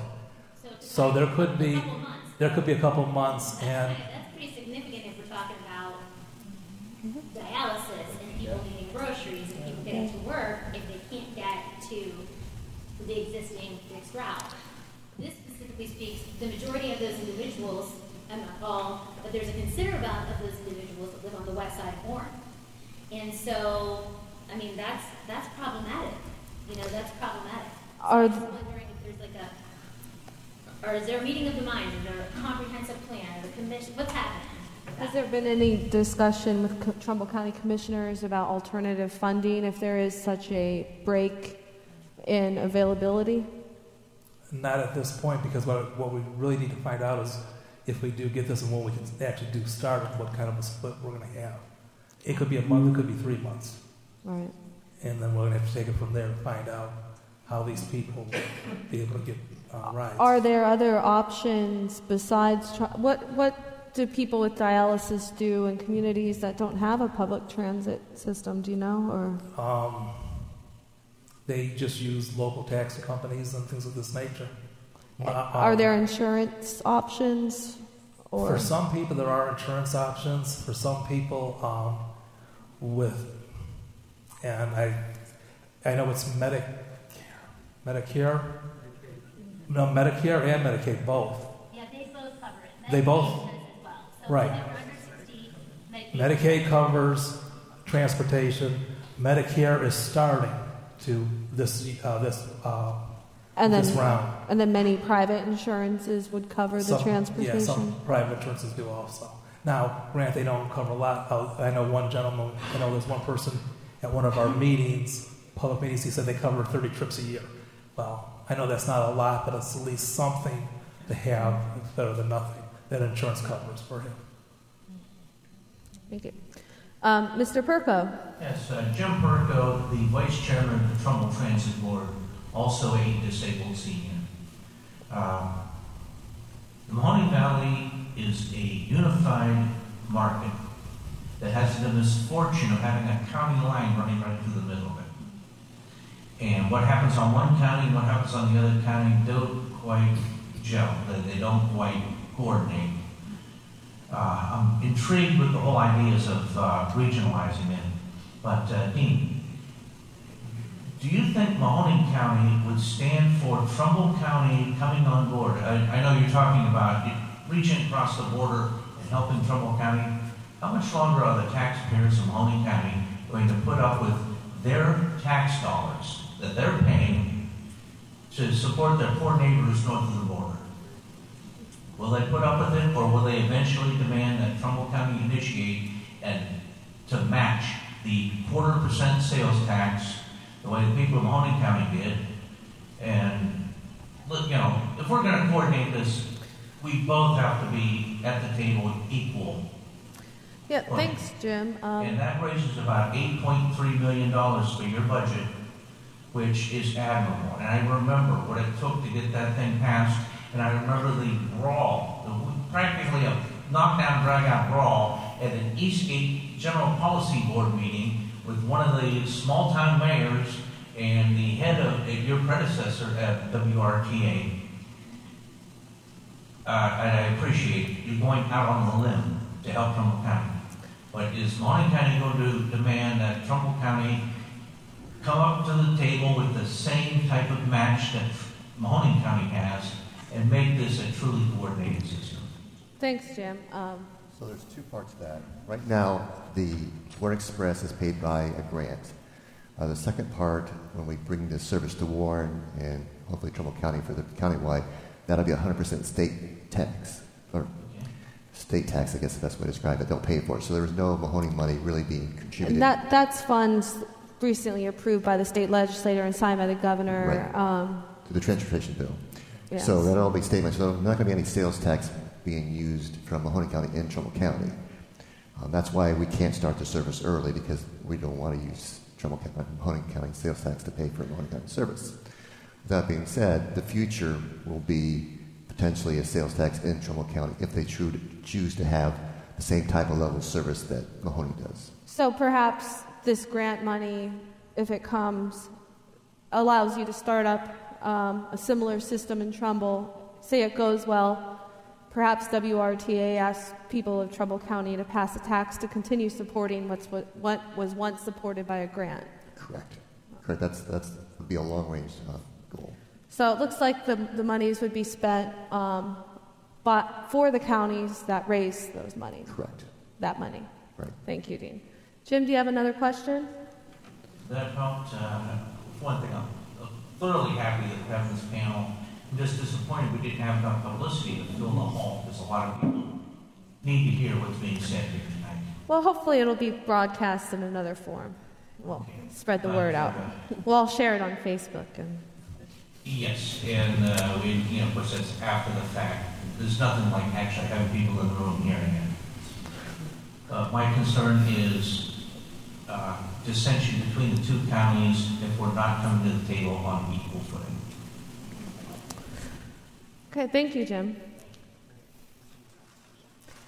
So, So there could be, a couple months. there could be a couple months, and that's pretty significant if we're talking about dialysis and people needing groceries and people getting to work if they can't get to the existing fixed route. This specifically speaks, the majority of those individuals, and not all, but there's a considerable amount of those individuals that live on the west side of Warren. And so, I mean, that's, that's problematic. You know, that's problematic. So Are I'm wondering if there's like a, or is there a meeting of the minds? Is there a comprehensive plan? Or the commission, what's happening? Has there been any discussion with Co- Trumbull County Commissioners about alternative funding if there is such a break in availability? not at this point, because what, what we really need to find out is if we do get this and what we can actually do start it, what kind of a split we're going to have. It could be a month, it could be three months. Right. And then we're going to have to take it from there and find out how these people will be able to get uh, rides. Are there other options besides tra- what? What do people with dialysis do in communities that don't have a public transit system? Do you know? Or Um, they just use local taxi companies and things of this nature. Uh, are um, there insurance options? Or For some people, there are insurance options. For some people, um, with, and I, I know it's Medicare, Medicare, no Medicare and Medicaid both. Yeah, they both cover it. They both- right. under 60, Medicaid. Medicaid covers transportation. Medicare is starting to this uh, this uh, and then this round. and then many private insurances would cover the transportation. Yeah, some private insurances do also. Now, grant they don't cover a lot. I know one gentleman, I know there's one person at one of our meetings, public meetings, he said they cover 30 trips a year. Well, I know that's not a lot, but it's at least something to have. It's better than nothing that insurance covers for him. Thank you, um, Mr. Perko. Yes, uh, Jim Perko, the Vice Chairman of the Trumbull Transit Board, also a disabled senior. Um, The Mahoning Valley is a unified market that has the misfortune of having a county line running right through the middle of it. And what happens on one county what happens on the other county don't quite gel, they, they don't quite coordinate. Uh, I'm intrigued with the whole ideas of uh, regionalizing it. But uh, Dean, do you think Mahoning County would stand for Trumbull County coming on board? I, I know you're talking about reaching across the border and helping Trumbull County, how much longer are the taxpayers of Mahoning County going to put up with their tax dollars that they're paying to support their poor neighbors north of the border? Will they put up with it, or will they eventually demand that Trumbull County initiate and to match the quarter percent sales tax the way the people of Mahoning County did? And look, you know, if we're going to coordinate this, we both have to be at the table equal. Yeah, thanks, Jim. Um, And that raises about $8.3 million for your budget, which is admirable. And I remember what it took to get that thing passed, and I remember the brawl, the, practically a knockdown, drag-out brawl at an Eastgate General Policy Board meeting with one of the small-town mayors and the head of your predecessor at WRTA. Uh, and I appreciate you going out on the limb to help Trumbull County. But is Mahoning County going to demand that Trumbull County come up to the table with the same type of match that Mahoning County has and make this a truly coordinated system? thanks, Jim. Um, So there's two parts to that. Right now, the Warren Express is paid by a grant. Uh, the second part, when we bring this service to Warren and hopefully Trumbull County for the countywide, that'll be 100% state tax, or state tax, I guess the best way to describe it. They'll pay for it. So there was no Mahoney money really being contributed. and that that's funds recently approved by the state legislator and signed by the governor. Right. Um, to the transportation bill. Yes. So that'll be statement. So there's not going to be any sales tax being used from Mahoning County in Trumbull County. Um, that's why we can't start the service early because we don't want to use Trumbull County, Mahoning County sales tax to pay for Mahoning County service. That being said, the future will be potentially a sales tax in Trumbull County if they choose to have the same type of level of service that Mahoning does. so perhaps this grant money, if it comes, allows you to start up um, a similar system in Trumbull. Say it goes well. Perhaps WRTA asks people of Trumbull County to pass a tax to continue supporting what's what, what was once supported by a grant. Correct. Correct. That's that's would be a long range uh, goal. So it looks like the, the monies would be spent um, but for the counties that raise those monies. Correct. That money. Right. Thank you, Dean. Jim, do you have another question? That helped. Uh, one thing, I'm thoroughly happy that we have this panel. I'm just disappointed we didn't have enough publicity to fill the hall because a lot of people need to hear what's being said here tonight. Well, hopefully it'll be broadcast in another form. We'll spread the Uh, word out. We'll all share it on Facebook. And Yes, and uh, we, you know, of course, that's after the fact. There's nothing like actually having people in the room hearing it. Uh, my concern is uh, dissension between the two counties if we're not coming to the table on equal footing. okay, thank you, Jim.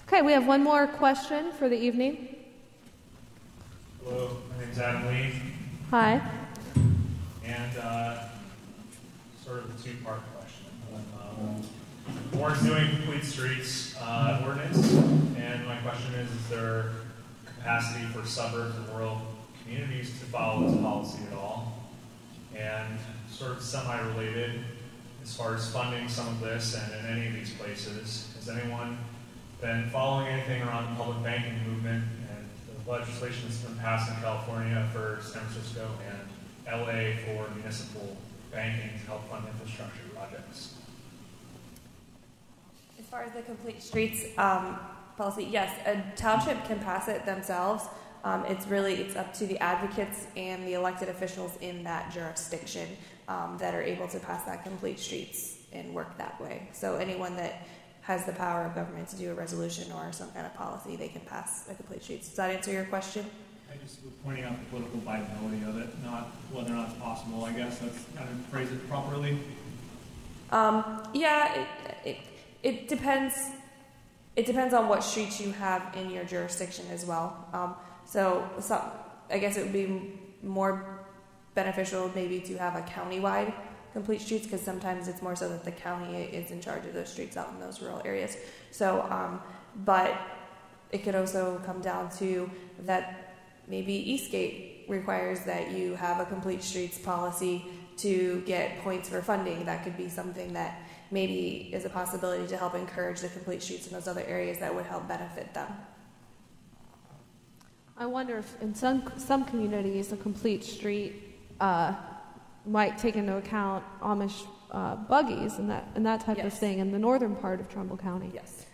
Okay, we have one more question for the evening. Hello, my name's Adam Lee, Hi. and uh, sort of a two-part question. Um, Warren's doing complete streets uh, ordinance, and my question is: Is there capacity for suburbs and rural communities to follow this policy at all? And sort of semi-related, as far as funding some of this and in any of these places, has anyone been following anything around the public banking movement and the legislation that's been passed in California for San Francisco and LA for municipal banking to help fund infrastructure projects. As far as the complete streets um, policy, yes, a township can pass it themselves. Um, it's really it's up to the advocates and the elected officials in that jurisdiction um, that are able to pass that complete streets and work that way. So anyone that has the power of government to do a resolution or some kind of policy, they can pass a complete streets. Does that answer your question? I just was pointing out the political viability of it, not whether or not it's possible. I guess that's kind of phrase it properly. Um, yeah, it, it, it depends. It depends on what streets you have in your jurisdiction as well. Um, so, some, I guess it would be more beneficial maybe to have a countywide complete streets because sometimes it's more so that the county is in charge of those streets out in those rural areas. So, um, but it could also come down to that maybe Eastgate requires that you have a complete streets policy to get points for funding. That could be something that maybe is a possibility to help encourage the complete streets in those other areas that would help benefit them. I wonder if in some some communities a complete street uh, might take into account Amish uh, buggies and that and that type of thing in the northern part of Trumbull County. Yes.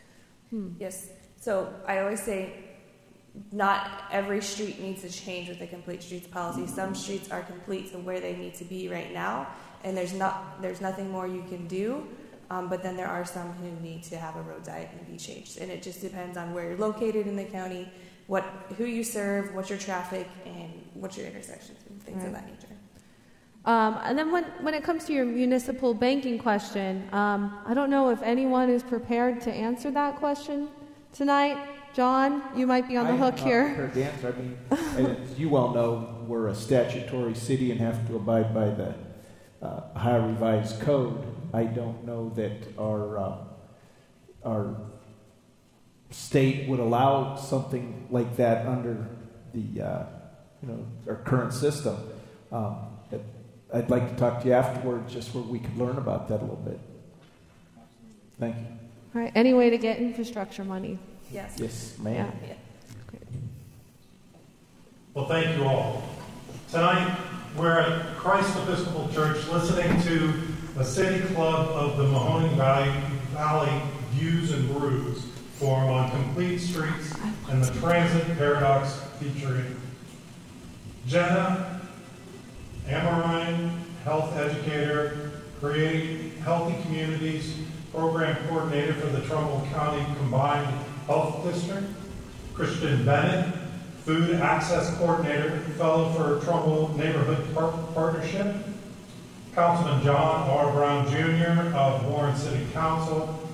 Hmm. Yes. So I always say not every street needs to change with a complete streets policy. Some streets are complete to where they need to be right now, and there's not there's nothing more you can do. Um, but then there are some who need to have a road diet and be changed, and it just depends on where you're located in the county, what who you serve, what's your traffic, and what's your intersections and things of that nature. Um, and then when, when it comes to your municipal banking question, um, I don't know if anyone is prepared to answer that question tonight. John, you might be on the I am hook not here. prepared to answer. I mean, as you well know, we're a statutory city and have to abide by the uh, Ohio Revised Code. I don't know that our uh, our state would allow something like that under the uh, you know our current system. Um, but I'd like to talk to you afterward, just where we could learn about that a little bit. Thank you. All right, any way to get infrastructure money? Yes. Yes, ma'am. Yeah. Well, thank you all. Tonight, we're at Christ Episcopal Church listening to a city club of the Mahoning Valley, Valley Views and Brews forum on complete streets and the transit paradox featuring Jenna Amarine, health educator, creating healthy communities, program coordinator for the Trumbull County Combined Health District, Christian Bennett, food access coordinator, fellow for Trumbull Neighborhood Par- Partnership, Councilman John R. Brown Jr. of Warren City Council,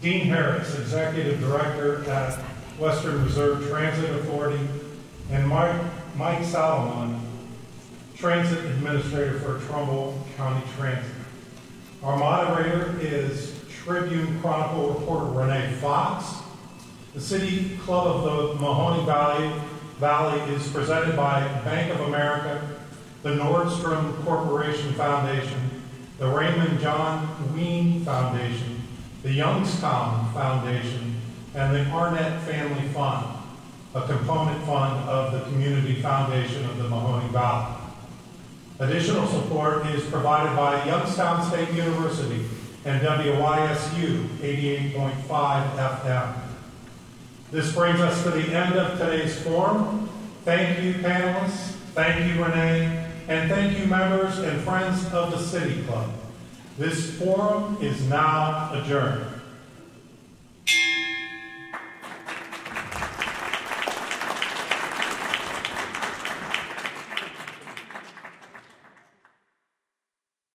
Dean Harris, Executive Director at Western Reserve Transit Authority, and Mike, Mike Salamone, Transit Administrator for Trumbull County Transit. Our moderator is Tribune Chronicle reporter Renee Fox. The City Club of the Mahoning Valley, Valley is presented by Bank of America, the Nordson Corporation Foundation, the Raymond John Wean Foundation, the Youngstown Foundation, and the Arnett Family Fund, a component fund of the Community Foundation of the Mahoning Valley. Additional support is provided by Youngstown State University and WYSU 88.5 FM. This brings us to the end of today's forum. Thank you, panelists. Thank you, Renee. And thank you, members and friends of the City Club. This forum is now adjourned.